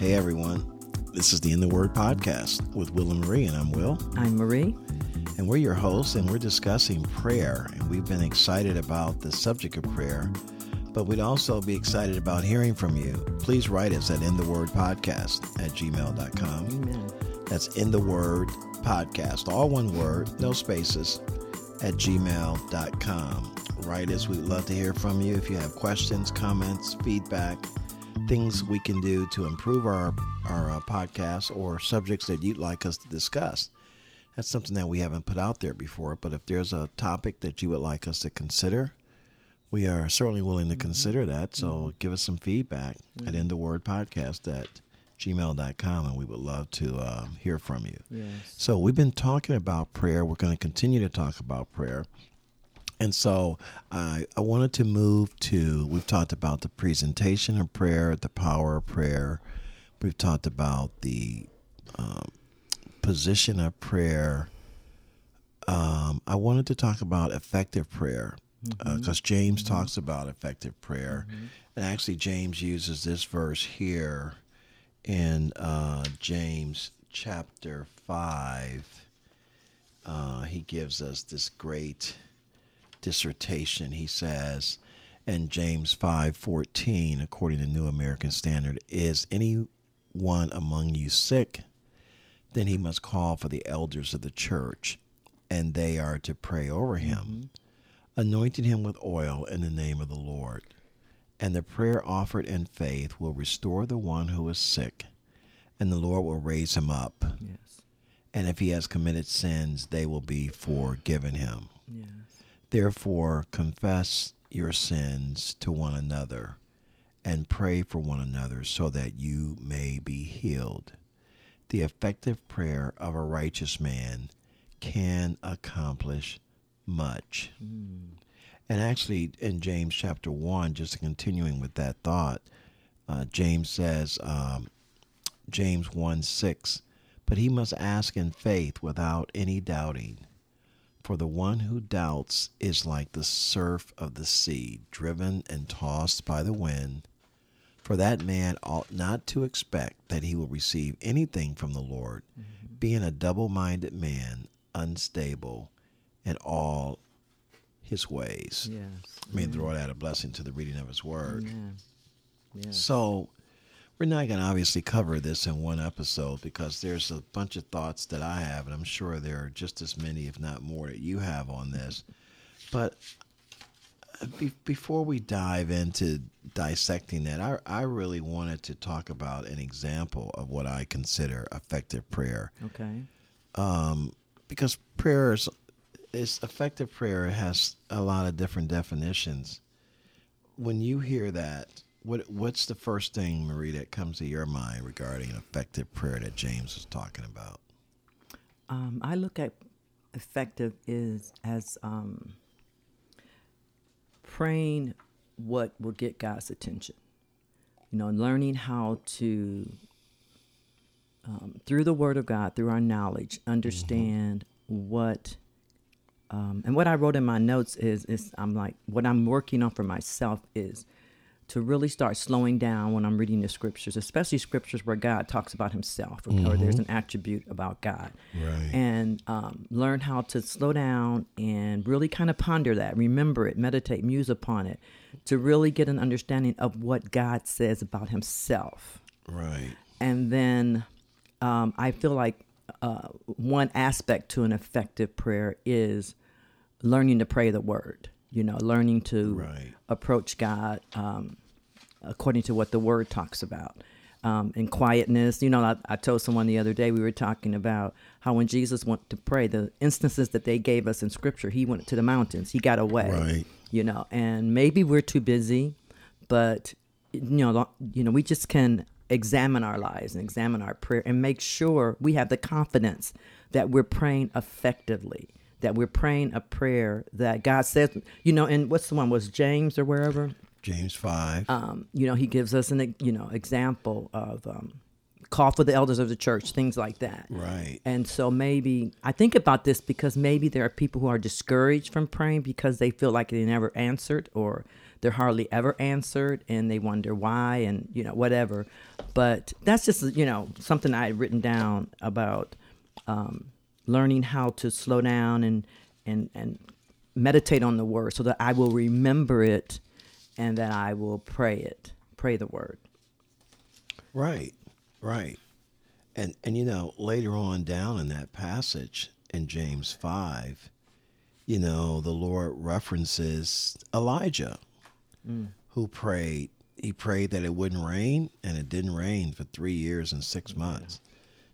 Hey everyone, this is the In the Word podcast with Will and Marie, and I'm Will. I'm Marie. And we're your hosts, and we're discussing prayer. And we've been excited about the subject of prayer, but we'd also be excited about hearing from you. Please write us at In the Word podcast at gmail.com. Amen. That's In the Word podcast, all one word, no spaces, at gmail.com. Write us. We'd love to hear from you. If you have questions, comments, feedback, things we can do to improve our, our uh, podcast or subjects that you'd like us to discuss. That's something that we haven't put out there before, but if there's a topic that you would like us to consider, we are certainly willing to consider that. So give us some feedback at In the Word Podcast at gmail.com, and we would love to uh, hear from you. Yes. So we've been talking about prayer. We're going to continue to talk about prayer. And so I, I wanted to move to, we've talked about the presentation of prayer, the power of prayer. We've talked about the um, position of prayer. Um, I wanted to talk about effective prayer because James talks about effective prayer. And actually, James uses this verse here in uh, James chapter 5. Uh, he gives us this great dissertation. He says in James 5:14 according to New American Standard, is any one among you sick? Then he must call for the elders of the church, and they are to pray over him, mm-hmm. anointing him with oil in the name of the Lord. And the prayer offered in faith will restore the one who is sick, and the Lord will raise him up. Yes. And if he has committed sins, they will be forgiven him. Yes. Therefore, confess your sins to one another and pray for one another so that you may be healed. The effective prayer of a righteous man can accomplish much. And actually, in James chapter 1, just continuing with that thought, uh, James says, um, James 1 6, but he must ask in faith without any doubting. For the one who doubts is like the surf of the sea, driven and tossed by the wind. For that man ought not to expect that he will receive anything from the Lord, mm-hmm. being a double minded man, unstable in all his ways. Yes. May the Lord add a blessing to the reading of his word. So, we're not going to obviously cover this in one episode because there's a bunch of thoughts that I have, and I'm sure there are just as many, if not more, that you have on this. But uh, be- before we dive into dissecting that, I, I really wanted to talk about an example of what I consider effective prayer Okay. um, because prayer is, is effective prayer has a lot of different definitions. When you hear that, what what's the first thing, Marie, that comes to your mind regarding effective prayer that James was talking about? Um, I look at effective is as um, praying what will get God's attention. You know, learning how to um, through the Word of God, through our knowledge, understand what. Um, and what I wrote in my notes is, is I'm like, what I'm working on for myself is to really start slowing down when I'm reading the scriptures, especially scriptures where God talks about Himself or, or there's an attribute about God, Right. and um, learn how to slow down and really kind of ponder that, remember it, meditate, muse upon it, to really get an understanding of what God says about Himself Right. and then um, I feel like uh, one aspect to an effective prayer is learning to pray the word. You know, learning to Right. approach God um, according to what the word talks about. Um, in quietness, you know, I, I told someone the other day we were talking about how when Jesus went to pray, the instances that they gave us in Scripture, he went to the mountains, he got away, Right. you know, and maybe we're too busy, but you know, you know, we just can examine our lives and examine our prayer and make sure we have the confidence that we're praying effectively, that we're praying a prayer that God says, you know, and what's the one was James or wherever, James five. um, you know, he gives us an, you know, example of um, call for the elders of the church, things like that. Right. And so maybe I think about this because maybe there are people who are discouraged from praying because they feel like they never answered or they're hardly ever answered and they wonder why and you know whatever. But that's just you know something I had written down about um, learning how to slow down and and and meditate on the word so that I will remember it and that I will pray it, pray the word. Right. Right. And and you know, later on down in that passage in James 5, you know, the Lord references Elijah mm. who prayed. He prayed that it wouldn't rain and it didn't rain for 3 years and 6 months.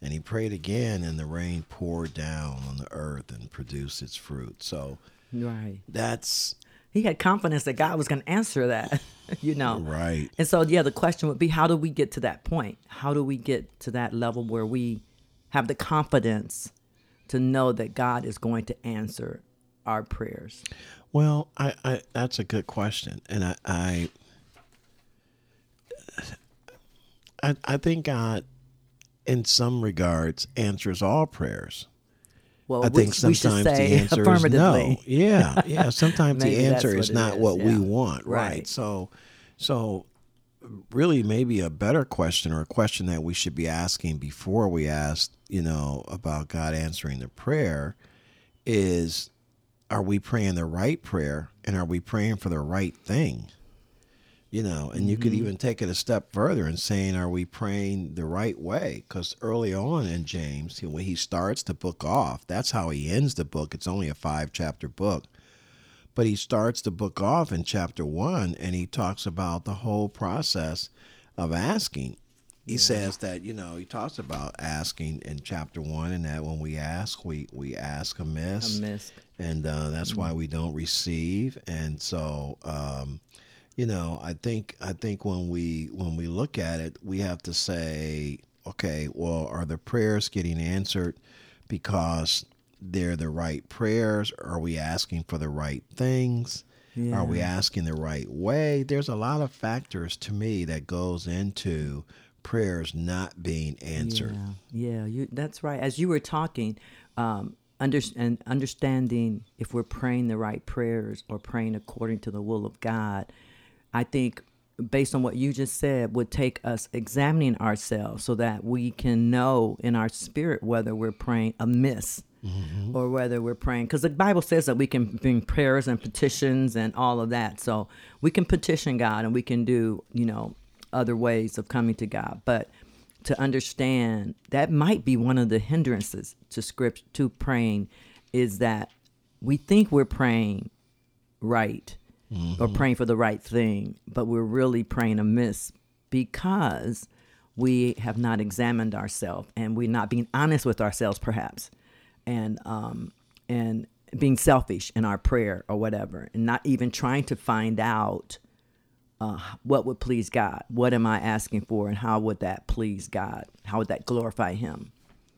And he prayed again and the rain poured down on the earth and produced its fruit. So Right. that's He had confidence that God was going to answer that, you know. right. And so, yeah, the question would be how do we get to that point? How do we get to that level where we have the confidence to know that God is going to answer our prayers? Well, I, I that's a good question, and I, I, I, I think God, in some regards, answers all prayers. Well, I think we sometimes the answer is no. Yeah, yeah. Sometimes the answer is not is, what we want, right. Right. So, so really, maybe a better question or a question that we should be asking before we ask, you know, about God answering the prayer, is, are we praying the right prayer, and are we praying for the right thing? You know, and you could Mm-hmm. even take it a step further and saying, are we praying the right way? Because early on in James, when he starts the book off, that's how he ends the book. It's only a five chapter book. But he starts the book off in chapter one and he talks about the whole process of asking. He says that, you know, he talks about asking in chapter one and that when we ask, we, we ask amiss Amiss. and uh, that's why we don't receive. And so, um, you know, I think I think when we when we look at it, we have to say, okay, well, are the prayers getting answered because they're the right prayers? Are we asking for the right things? Are we asking the right way? There's a lot of factors to me that goes into prayers not being answered. Yeah, yeah, you, that's right. As you were talking, um, under, and understanding if we're praying the right prayers or praying according to the will of God, I think based on what you just said would take us examining ourselves so that we can know in our spirit whether we're praying amiss mm-hmm. or whether we're praying because the bible says that we can bring prayers and petitions and all of that. So we can petition god and we can do you know other ways of coming to god. But to understand that might be one of the hindrances to script to praying is that we think we're praying right or praying for the right thing, but we're really praying amiss because we have not examined ourselves and we're not being honest with ourselves, perhaps, and um, and being selfish in our prayer or whatever, and not even trying to find out uh, what would please God. What am I asking for, and how would that please God? How would that glorify Him?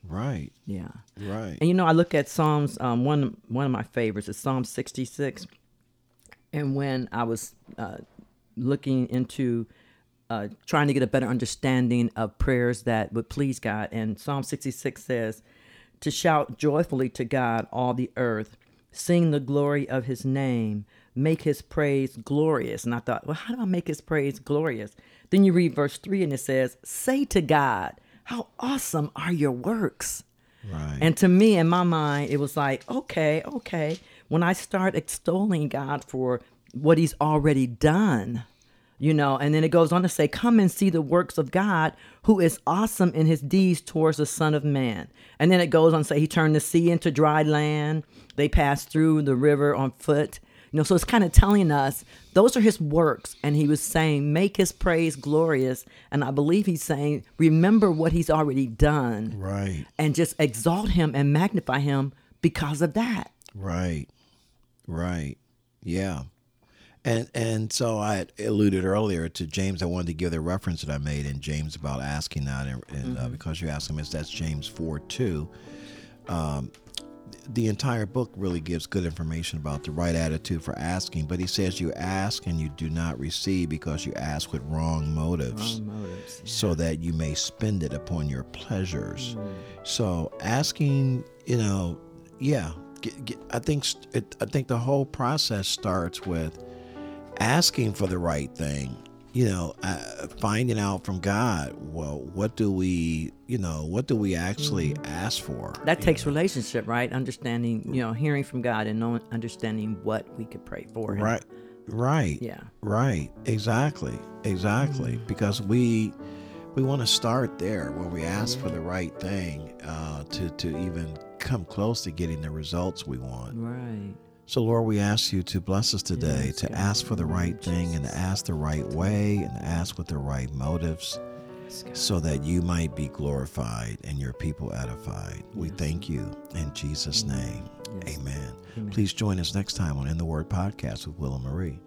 Right, Yeah. right. And you know, I look at Psalms. Um, one one of my favorites is Psalm sixty six. And when I was uh, looking into uh, trying to get a better understanding of prayers that would please God, and Psalm sixty six says, "To shout joyfully to God, all the earth, sing the glory of His name, make His praise glorious." And I thought, well, how do I make His praise glorious? Then you read verse three, and it says, "Say to God, how awesome are Your works." Right. And to me, in my mind, it was like, okay, okay. When I start extolling God for what He's already done, you know, and then it goes on to say, come and see the works of God who is awesome in His deeds towards the Son of Man. And then it goes on to say, He turned the sea into dry land. They passed through the river on foot. You know, so it's kind of telling us those are his works. And he was saying, make his praise glorious. And I believe he's saying, remember what he's already done right. and just exalt him and magnify him because of that. Right. Right. Yeah. And and so I alluded earlier to James. I wanted to give the reference that I made in James about asking that, and, and uh, because you asked him, is that's James four two. Um, the entire book really gives good information about the right attitude for asking. But he says you ask and you do not receive because you ask with wrong motives, Wrong motives. so that you may spend it upon your pleasures. So asking, you know, yeah, get, get, I think it, I think the whole process starts with asking for the right thing. You know, uh, finding out from God. Well, what do we, you know, what do we actually ask for? That takes relationship, right? Understanding, you know, hearing from God and knowing, understanding what we could pray for. and- Right, right, Yeah. right. Exactly, exactly. Mm-hmm. Because we we want to start there where we ask for the right thing uh, to to even come close to getting the results we want. Right. So, Lord, we ask you to bless us today Yes, to God. ask for the right thing and to ask the right way and to ask with the right motives Yes, so that you might be glorified and your people edified. We thank you in Jesus' name. Yes. Amen. Amen. Please join us next time on In the Word podcast with Will and Marie.